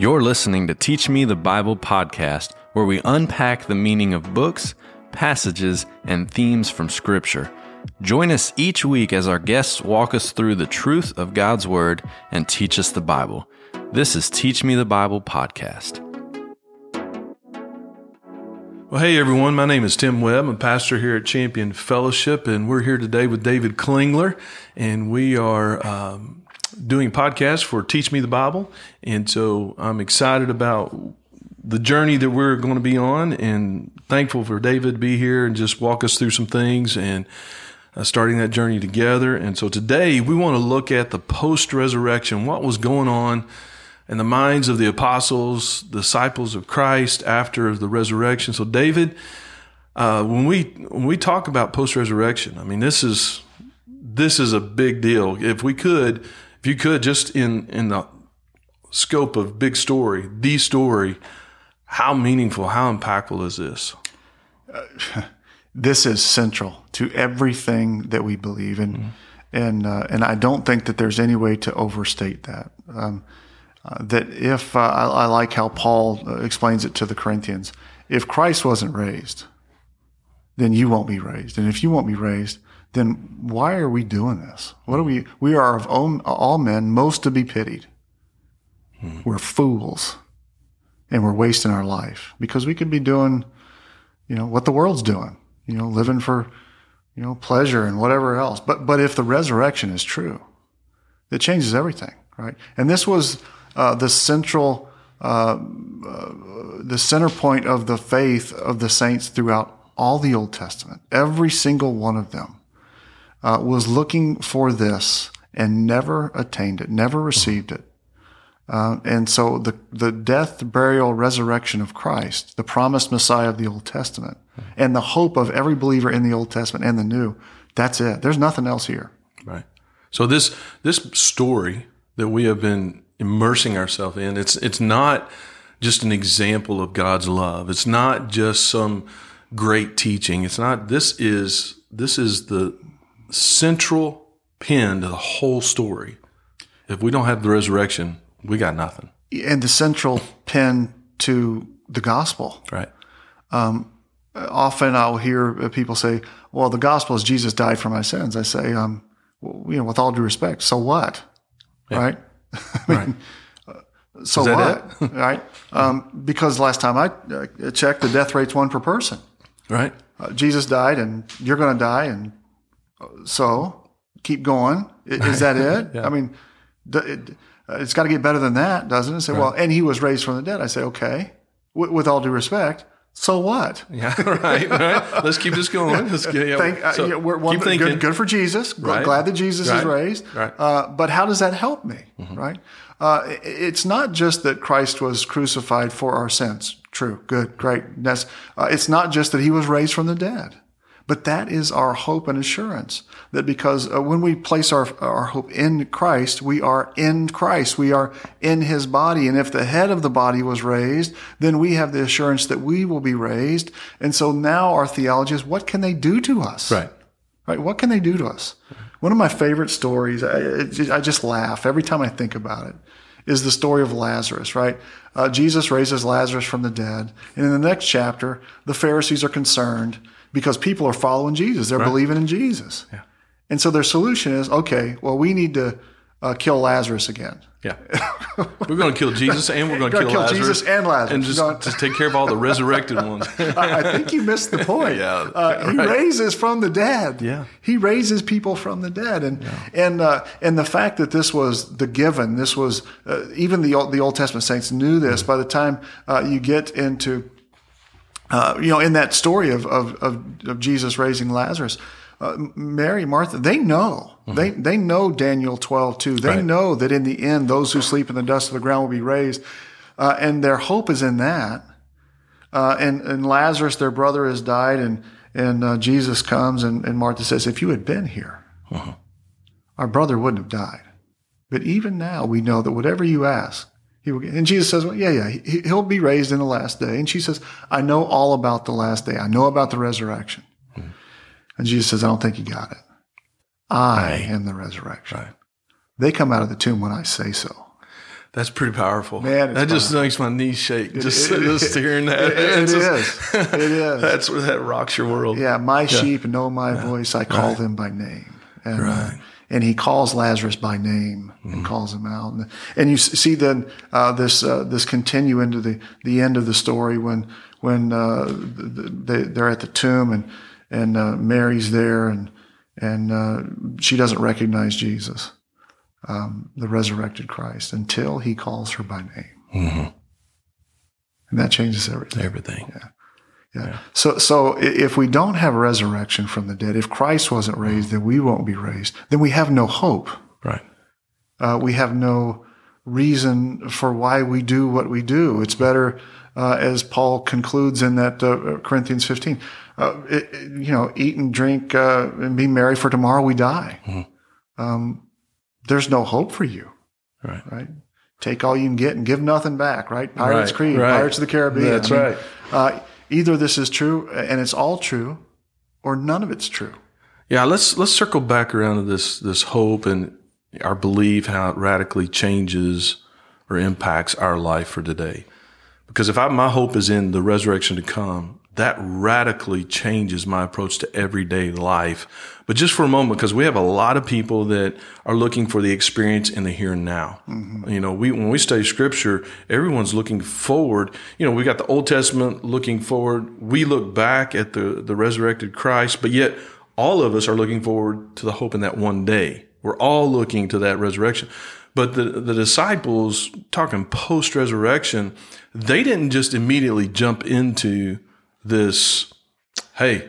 You're listening to Teach Me the Bible podcast, where we unpack the meaning of books, passages, and themes from Scripture. Join us each week as our guests walk us through the truth of God's Word and teach us the Bible. This is Teach Me the Bible podcast. Well, hey everyone, my name is Tim Webb. I'm a pastor here at Champion Fellowship, and we're here today with David Klinger, and we are um, doing a podcast for Teach Me the Bible. And so I'm excited about the journey that we're going to be on, and thankful for David to be here and just walk us through some things and uh, starting that journey together. And so today we want to look at the post resurrection, what was going on in the minds of the apostles, disciples of Christ after the resurrection. So, David, uh, when we when we talk about post resurrection, I mean this is this is a big deal. If we could, if you could, just in in the scope of big story, the story, how meaningful, how impactful is this? Uh, this is central to everything that we believe in, mm-hmm. and uh, and I don't think that there's any way to overstate that. Um, uh, that if uh, I, I, like how Paul uh, explains it to the Corinthians, if Christ wasn't raised, then you won't be raised, and if you won't be raised, then why are we doing this? What are we? We are of all, all men most to be pitied. Hmm. We're fools, and we're wasting our life because we could be doing, you know, what the world's doing. You know, living for, you know, pleasure and whatever else. But but if the resurrection is true, it changes everything, right? And this was uh, the central, uh, uh, the center point of the faith of the saints throughout all the Old Testament. Every single one of them uh, was looking for this and never attained it, never received it. Uh, and so the, the death, burial, resurrection of Christ, the promised Messiah of the Old Testament, and the hope of every believer in the Old Testament and the New, that's it. There's nothing else here. Right. So this this story that we have been immersing ourselves in. It's it's not just an example of God's love. It's not just some great teaching. It's not this is this is the central pin to the whole story. If we don't have the resurrection, we got nothing. And the central pin to the gospel. Right. Um, often I'll hear people say, well, the gospel is Jesus died for my sins. I say, um, well, you know, with all due respect, so what? Yeah. Right? I mean, right. So what? right? Um, because last time I uh, checked, the death rate's one per person. Right. Uh, Jesus died, and you're going to die, and so keep going. Is that it? yeah. I mean, it, has got to get better than that, doesn't it? Say, right. well, and he was raised from the dead. I say, okay. W- with all due respect, so what? Yeah, right, right. Let's keep this going. Let's get, yeah, Think, uh, so yeah, we're, one, keep thinking. Good, good for Jesus. Right. Glad that Jesus right. is raised. Right. Uh, but how does that help me? Mm-hmm. Right. Uh, it's not just that Christ was crucified for our sins. True. Good. Great. That's, uh, it's not just that he was raised from the dead. But that is our hope and assurance that because uh, when we place our, our hope in Christ, we are in Christ. We are in his body. And if the head of the body was raised, then we have the assurance that we will be raised. And so now our theology is what can they do to us? Right. Right. What can they do to us? One of my favorite stories, I, I just laugh every time I think about it, is the story of Lazarus, right? Uh, Jesus raises Lazarus from the dead. And in the next chapter, the Pharisees are concerned because people are following Jesus. They're right. believing in Jesus. Yeah. And so their solution is, okay, well, we need to uh, kill Lazarus again. Yeah. We're going to kill Jesus and we're going to kill, kill Lazarus. Jesus and Lazarus. And just, just take care of all the resurrected ones. I, I, think you missed the point. yeah. Uh, he raises from the dead. Yeah. He raises people from the dead. And, yeah. and, uh, and the fact that this was the given, this was, uh, even the Old, the Old Testament saints knew this. Mm-hmm. By the time uh, you get into uh, you know, in that story of, of, of, of Jesus raising Lazarus, uh, Mary, Martha, they know. Mm-hmm. They, they know Daniel 12 too. They right. know that in the end, those who sleep in the dust of the ground will be raised. Uh, and their hope is in that. Uh, and, and Lazarus, their brother, has died, and, and uh, Jesus comes, and, and Martha says, If you had been here, uh-huh. our brother wouldn't have died. But even now, we know that whatever you ask, he will get, and Jesus says, well, yeah, yeah, he, he'll be raised in the last day. And she says, I know all about the last day. I know about the resurrection. Hmm. And Jesus says, I don't think you got it. I right. am the resurrection. Right. They come out of the tomb when I say so. That's pretty powerful. Man, that just makes my knees shake. Just, it- just hearing that. It, it It's is. just- It is. That's where that rocks your world. Yeah, my sheep know my voice. I call them by name. And, uh, Right. Mm-hmm. and he calls Lazarus by name and calls him out. And, and you see then uh, this uh, this continue into the, the end of the story when when uh, th- they, they're at the tomb and and uh, Mary's there and and uh, she doesn't recognize Jesus, um, the resurrected Christ, until he calls her by name. Mm-hmm. And that changes everything. Everything. Yeah. So, so if we don't have resurrection from the dead, if Christ wasn't raised, then we won't be raised. Then we have no hope. Right. Uh, we have no reason for why we do what we do. It's better, uh, as Paul concludes in that uh, Corinthians 15, uh, it, it- you know, eat and drink uh, and be merry, for tomorrow we die. Um, there's no hope for you, Right. right? Take all you can get and give nothing back, right? Pirates Right, Creed, right. Pirates of the Caribbean. That's I mean, right. uh, either this is true and it's all true, or none of it's true. Yeah, let's let's circle back around to this this hope and our belief how it radically changes or impacts our life for today. Because if I, my hope is in the resurrection to come, that radically changes my approach to everyday life. But just for a moment, because we have a lot of people that are looking for the experience in the here and now. Mm-hmm. You know, we when we study scripture, everyone's looking forward. You know, we got the Old Testament looking forward. We look back at the the resurrected Christ, but yet all of us are looking forward to the hope in that one day. We're all looking to that resurrection. But the, the disciples, talking post resurrection, they didn't just immediately jump into this, hey,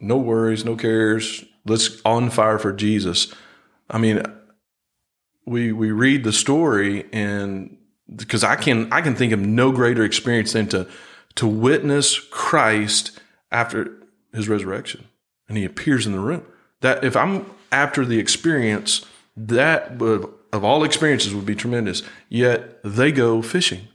no worries, no cares, let's on fire for Jesus. I mean, we we read the story and because I can I can think of no greater experience than to to witness Christ after his resurrection and he appears in the room. That if I'm after the experience, that would, of all experiences would be tremendous. Yet they go fishing.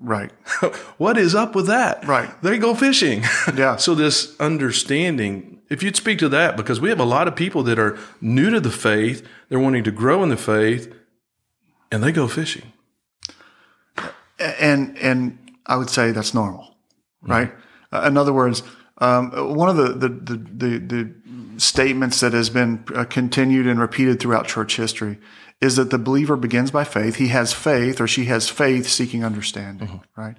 Right. what is up with that? Right. They go fishing. Yeah. so this understanding, if you'd speak to that, because we have a lot of people that are new to the faith, they're wanting to grow in the faith, and they go fishing. and and I would say that's normal, right? Uh, in other words, um, one of the the, the the the statements that has been uh, continued and repeated throughout church history is that the believer begins by faith. He has faith, or she has faith, seeking understanding, right?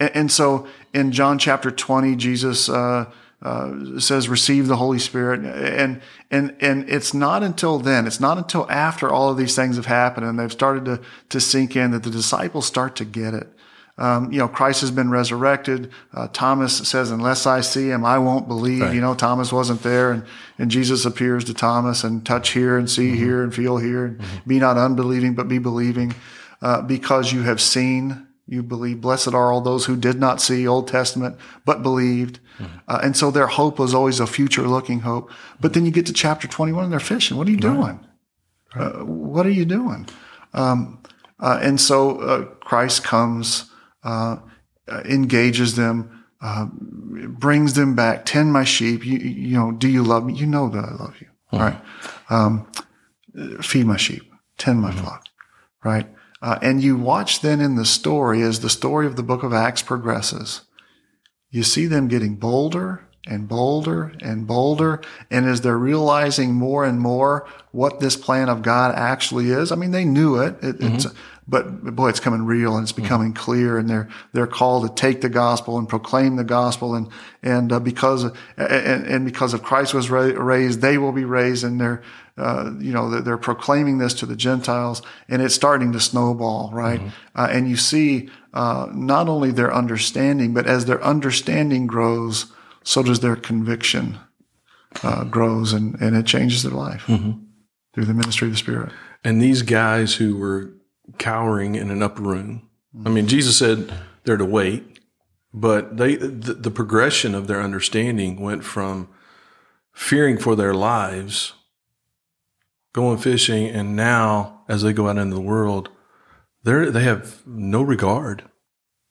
And, and so, in John chapter twenty, Jesus. Uh, uh, says receive the Holy Spirit, and and and it's not until then, it's not until after all of these things have happened and they've started to to sink in that the disciples start to get it. Um, you know, Christ has been resurrected. Uh, Thomas says, "Unless I see him, I won't believe." You know, Thomas wasn't there, and and Jesus appears to Thomas and touch here and see here and feel here, and be not unbelieving, but be believing, uh, because you have seen. You believe. Blessed are all those who did not see Old Testament but believed, uh, and so their hope was always a future-looking hope. But then you get to chapter twenty-one, and they're fishing. What are you doing? Uh, what are you doing? Um, uh, and so uh, Christ comes, uh, uh, engages them, uh, brings them back. Tend my sheep. You, you know, do you love me? You know that I love you. Right. Um, feed my sheep. Tend my flock. Right. Uh, and you watch then in the story as the story of the book of Acts progresses. You see them getting bolder and bolder and bolder. And as they're realizing more and more what this plan of God actually is, I mean, they knew it. it It's, but boy, it's coming real and it's becoming clear. And they're they're called to take the gospel and proclaim the gospel. And and uh, because of, and, and because of Christ was ra- raised, they will be raised. And they're uh, you know they're, they're proclaiming this to the Gentiles, and it's starting to snowball, right? Uh, and you see uh, not only their understanding, but as their understanding grows, so does their conviction uh, grows, and and it changes their life through the ministry of the Spirit. And these guys who were cowering in an upper room, I mean, Jesus said they're to wait, but they the, the progression of their understanding went from fearing for their lives, going fishing, and now as they go out into the world, they they have no regard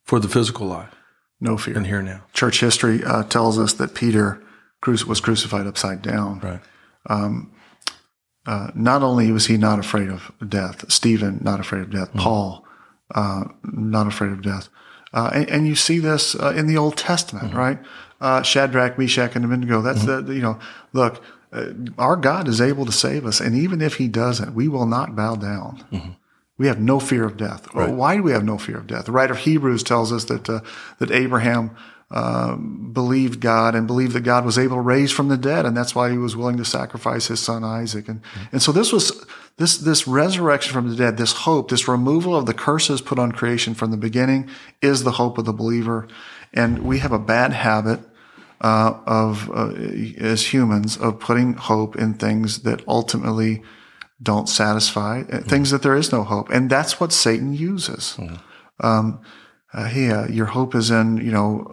for the physical life No fear. and here now. Church history uh, tells us that Peter was crucified upside down. Right. Uh, not only was he not afraid of death, Stephen not afraid of death, Paul uh, not afraid of death. Uh, and, and, you see this uh, in the Old Testament, mm-hmm. right? Uh, Shadrach, Meshach, and Abednego. That's mm-hmm. the, you know, look, uh, our God is able to save us. And even if he doesn't, we will not bow down. Mm-hmm. We have no fear of death. Right. Why do we have no fear of death? The writer of Hebrews tells us that, uh, that Abraham uh, believed God and believed that God was able to raise from the dead, and that's why he was willing to sacrifice his son Isaac. And mm-hmm. and so this was this this resurrection from the dead, this hope, this removal of the curses put on creation from the beginning, is the hope of the believer. And we have a bad habit uh, of uh, as humans of putting hope in things that ultimately don't satisfy, mm-hmm. things that there is no hope, and that's what Satan uses. Mm-hmm. Um, uh, hey, uh, your hope is in, you know,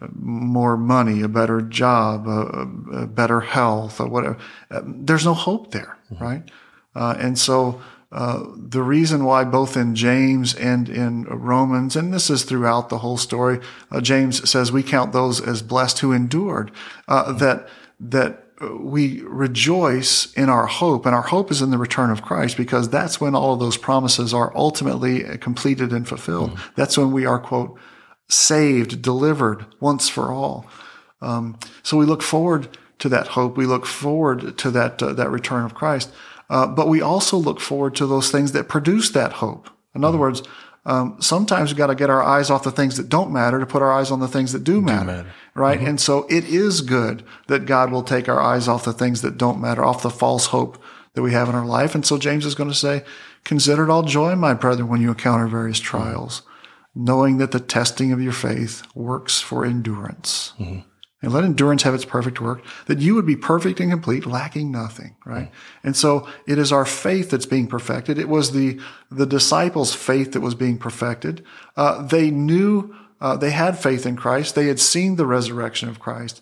uh, more money, a better job, a, better health, or whatever. Uh, there's no hope there, mm-hmm. right? Uh, and so uh, the reason why both in James and in Romans, and this is throughout the whole story, James says we count those as blessed who endured. that that we rejoice in our hope, and our hope is in the return of Christ because that's when all of those promises are ultimately completed and fulfilled. Mm. That's when we are, quote, saved, delivered once for all. Um, so we look forward to that hope. We look forward to that, uh, that return of Christ. Uh, but we also look forward to those things that produce that hope. In other mm. words, um, sometimes we've got to get our eyes off the things that don't matter to put our eyes on the things that do matter. Do matter. Right. Mm-hmm. And so it is good that God will take our eyes off the things that don't matter, off the false hope that we have in our life. And so James is going to say, consider it all joy, my brethren, when you encounter various trials, mm-hmm. knowing that the testing of your faith works for endurance. Mm-hmm and let endurance have its perfect work, that you would be perfect and complete, lacking nothing, right? And so it is our faith that's being perfected. It was the, the disciples' faith that was being perfected. Uh, they knew, uh, they had faith in Christ. They had seen the resurrection of Christ,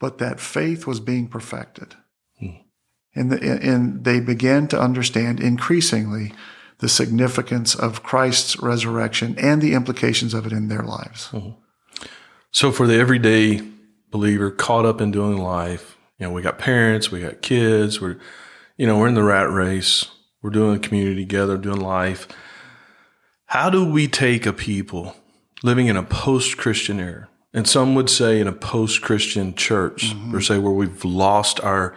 but that faith was being perfected. Hmm. And, the, and they began to understand increasingly the significance of Christ's resurrection and the implications of it in their lives. Mm-hmm. So for the everyday believer caught up in doing life. You know, we got parents, we got kids, we're, you know, we're in the rat race. We're doing a community together, doing life. How do we take a people living in a post Christian era? And some would say in a post Christian church, mm-hmm. or say where we've lost our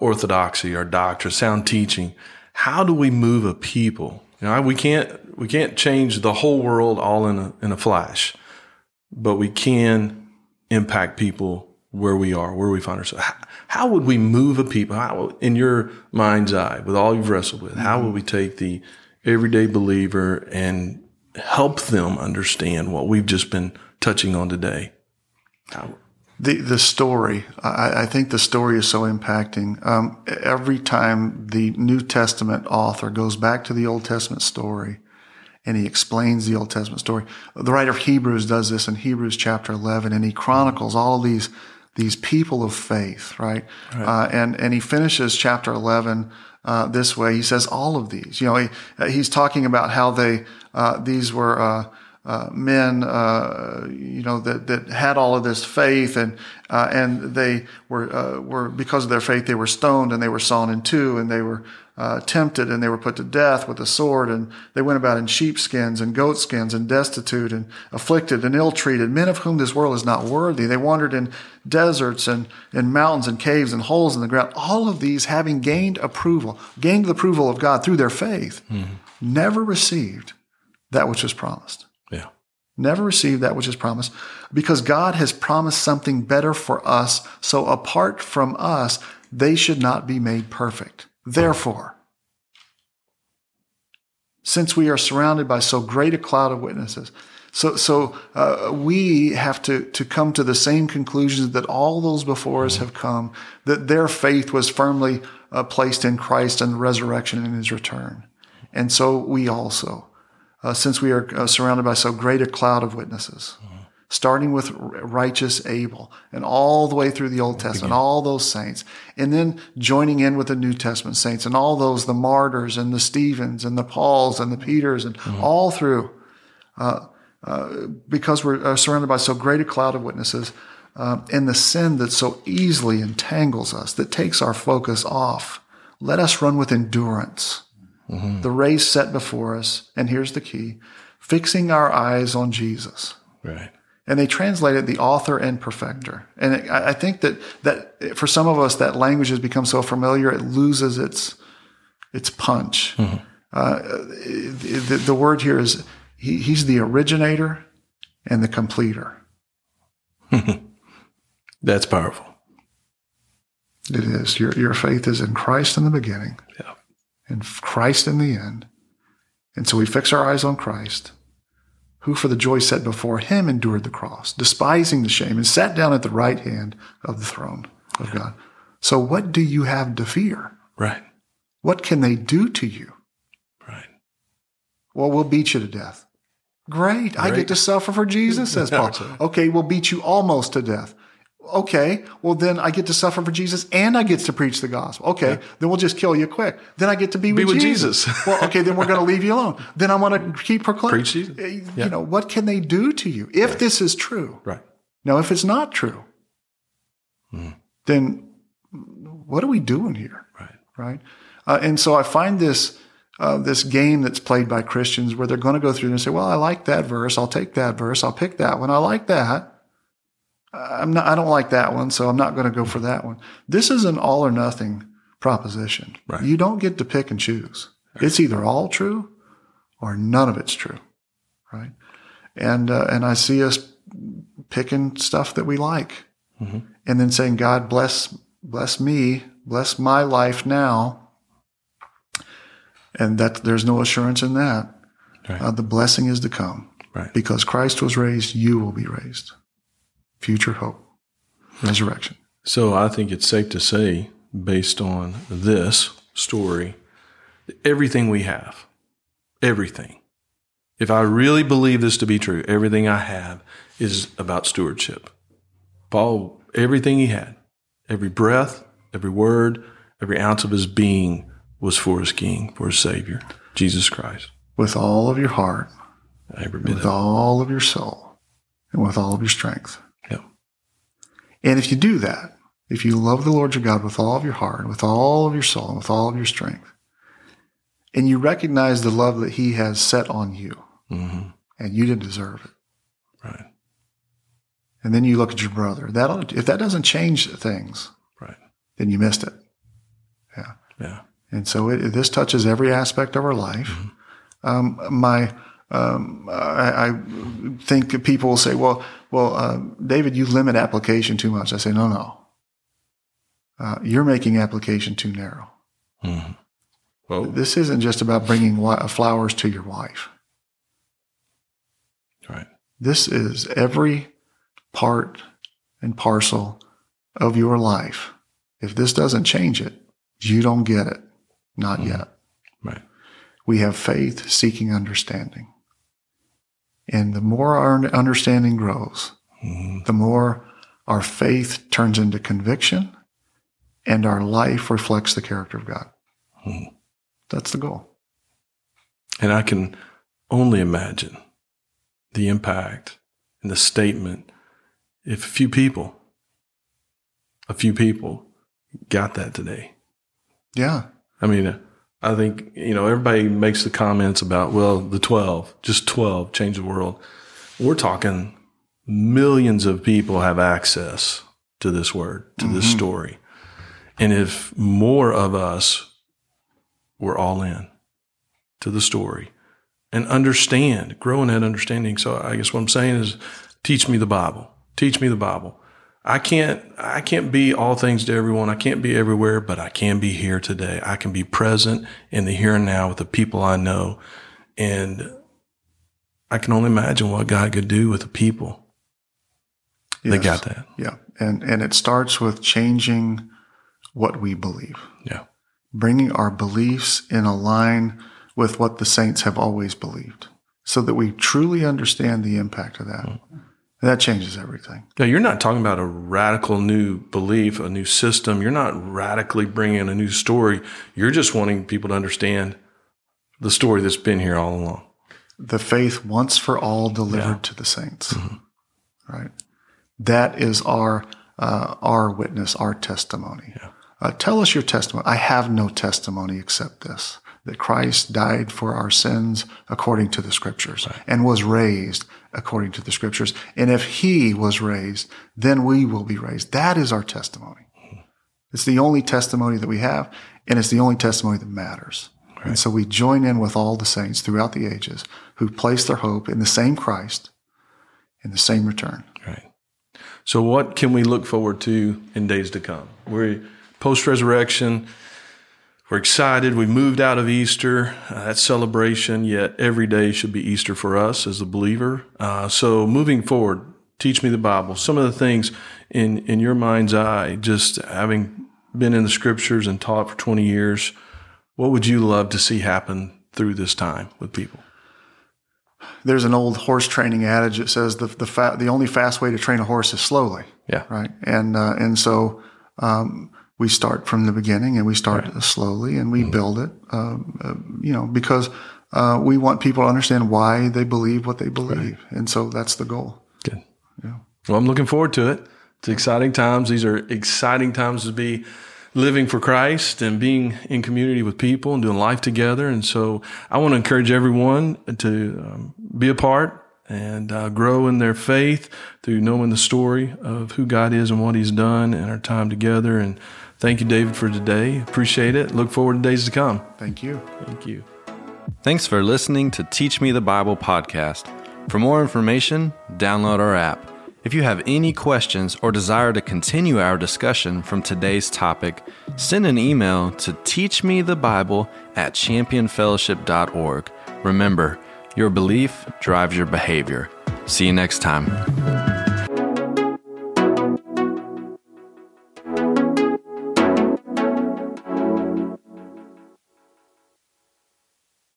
orthodoxy, our doctrine, sound teaching. How do we move a people? You know, we can't we can't change the whole world all in a in a flash, but we can impact people where we are, where we find ourselves. How, how would we move a people? How, in your mind's eye, with all you've wrestled with, how would we take the everyday believer and help them understand what we've just been touching on today? How? The the story, I, I, think the story is so impacting. Um, every time the New Testament author goes back to the Old Testament story, and he explains the Old Testament story. The writer of Hebrews does this in Hebrews chapter 11, and he chronicles all these these people of faith, right? right. Uh, and and he finishes chapter 11 uh, this way. He says all of these. You know, he, he's talking about how they uh, these were. Uh, uh, men, uh, you know, that, that had all of this faith and, and they were, were, because of their faith, they were stoned and they were sawn in two and they were, uh, tempted and they were put to death with a sword and they went about in sheepskins and goatskins and destitute and afflicted and ill-treated men of whom this world is not worthy. They wandered in deserts and in mountains and caves and holes in the ground all of these having gained approval gained the approval of god through their faith mm-hmm. never received that which was promised. Yeah. Never received that which is promised because god has promised something better for us. So apart from us they should not be made perfect Therefore, since we are surrounded by so great a cloud of witnesses, so, so uh, we have to, to come to the same conclusions that all those before us have come, that their faith was firmly uh, placed in Christ and the resurrection and his return. And so we also, uh, since we are uh, surrounded by so great a cloud of witnesses, starting with righteous Abel and all the way through the Old Testament, all those saints, and then joining in with the New Testament saints and all those, the martyrs and the Stephens and the Pauls and the Peters and mm-hmm. all through, uh, uh, because we're uh, surrounded by so great a cloud of witnesses. Uh, and the sin that so easily entangles us, that takes our focus off. Let us run with endurance the race set before us, and here's the key fixing our eyes on Jesus. Right. And they translate it the author and perfecter. And it, I think that, that for some of us, that language has become so familiar, it loses its, its punch. Uh, the, the word here is he, he's the originator and the completer. That's powerful. It is. Your, your faith is in Christ in the beginning Yeah. and Christ in the end. And so we fix our eyes on Christ, who for the joy set before him endured the cross, despising the shame, and sat down at the right hand of the throne of God. So what do you have to fear? Right. What can they do to you? Right. Well, we'll beat you to death. Great. I get to suffer for Jesus, says Paul. Okay, we'll beat you almost to death. Okay, well, then I get to suffer for Jesus and I get to preach the gospel. Okay, then we'll just kill you quick. Then I get to be with, with Jesus. Jesus. well, okay, then we're going to leave you alone. Then I'm going to keep proclaiming. Preach Jesus. Uh, You Yeah. know, what can they do to you if this is true? Right. Now, if it's not true, Hmm. then what are we doing here? Right. right? Uh, and so I find this uh, this game that's played by Christians where they're going to go through and say, "Well, I like that verse. I'll take that verse. I'll pick that one. I like that. I'm not. I don't like that one, so I'm not going to go for that one." This is an all or nothing proposition. Right. You don't get to pick and choose. It's either all true or none of it's true, right? And uh, and I see us picking stuff that we like, Mhm. and then saying, "God bless bless me, bless my life now." And that there's no assurance in that. Right. Uh, the blessing is to come Right. because Christ was raised. You will be raised. Future hope, resurrection. So I think it's safe to say, based on this story, everything we have, everything, if I really believe this to be true, everything I have is about stewardship. Paul, everything he had, every breath, every word, every ounce of his being was for his King, for his Savior, Jesus Christ. With all of your heart, with all of your soul, and with all of your strength. And if you do that, if you love the Lord your God with all of your heart, with all of your soul, and with all of your strength, and you recognize the love that He has set on you, hmm and you didn't deserve it, Right. and then you look at your brother, that if that doesn't change things, Right. then you missed it. Yeah. Yeah. And so it, this touches every aspect of our life. Um, my, um, I, I think people will say, well, well, uh, David, you limit application too much. I say, no, no. Uh, you're making application too narrow. hmm Well, This isn't just about bringing flowers to your wife. right. This is every part and parcel of your life. If this doesn't change it, you don't get it. Not yet. Right. We have faith seeking understanding. And the more our understanding grows, Mhm. the more our faith turns into conviction and our life reflects the character of God. Mhm. That's the goal. And I can only imagine the impact and the statement if a few people, a few people got that today. Yeah. I mean, uh, I think, you know, everybody makes the comments about, well, the 12, just 12 change the world. We're talking millions of people have access to this word, to this mm-hmm. story. And if more of us were all in to the story and understand, grow in that understanding. So I guess what I'm saying is teach me the Bible. Teach me the Bible. I can't I can't be all things to everyone. I can't be everywhere, but I can be here today. I can be present in the here and now with the people I know. And I can only imagine what God could do with the people Yes. got that. Yeah. And, and it starts with changing what we believe, Yeah. bringing our beliefs in a line with what the saints have always believed so that we truly understand the impact of that. Mm. And that changes everything. Now, you're not talking about a radical new belief, a new system. You're not radically bringing in a new story. You're just wanting people to understand the story that's been here all along. the faith once for all delivered Yeah. to the saints. Right. That is our uh, our witness, our testimony. Yeah. Uh, tell us your testimony. I have no testimony except this: that Christ died for our sins according to the scriptures and was raised according to the scriptures. And if he was raised, then we will be raised. That is our testimony. It's the only testimony that we have, and it's the only testimony that matters. And so we join in with all the saints throughout the ages who place their hope in the same Christ in the same return. Right. So, what can we look forward to in days to come? We're post resurrection. We're excited. We moved out of Easter, uh, that celebration, yet every day should be Easter for us as a believer. Uh, so, moving forward, teach me the Bible. Some of the things in, in your mind's eye, just having been in the scriptures and taught for 20 years, what would you love to see happen through this time with people? There's an old horse training adage that says the the, fa- the only fast way to train a horse is slowly. Yeah. Right. And uh, and so um, we start from the beginning and we start right. slowly and we mm-hmm. build it. Um, uh, you know because uh, we want people to understand why they believe what they believe, right. and so that's the goal. Good. Yeah. Well, I'm looking forward to it. It's exciting times. These are exciting times to be living for Christ and being in community with people and doing life together. And so I want to encourage everyone to um, be a part and uh, grow in their faith through knowing the story of who God is and what He's done and our time together. And thank you, David, for today. Appreciate it. Look forward to days to come. Thank you. Thank you. Thanks for listening to Teach Me the Bible podcast. For more information, download our app. If you have any questions or desire to continue our discussion from today's topic, send an email to teachmethebible at championfellowship.org. Remember, your belief drives your behavior. See you next time.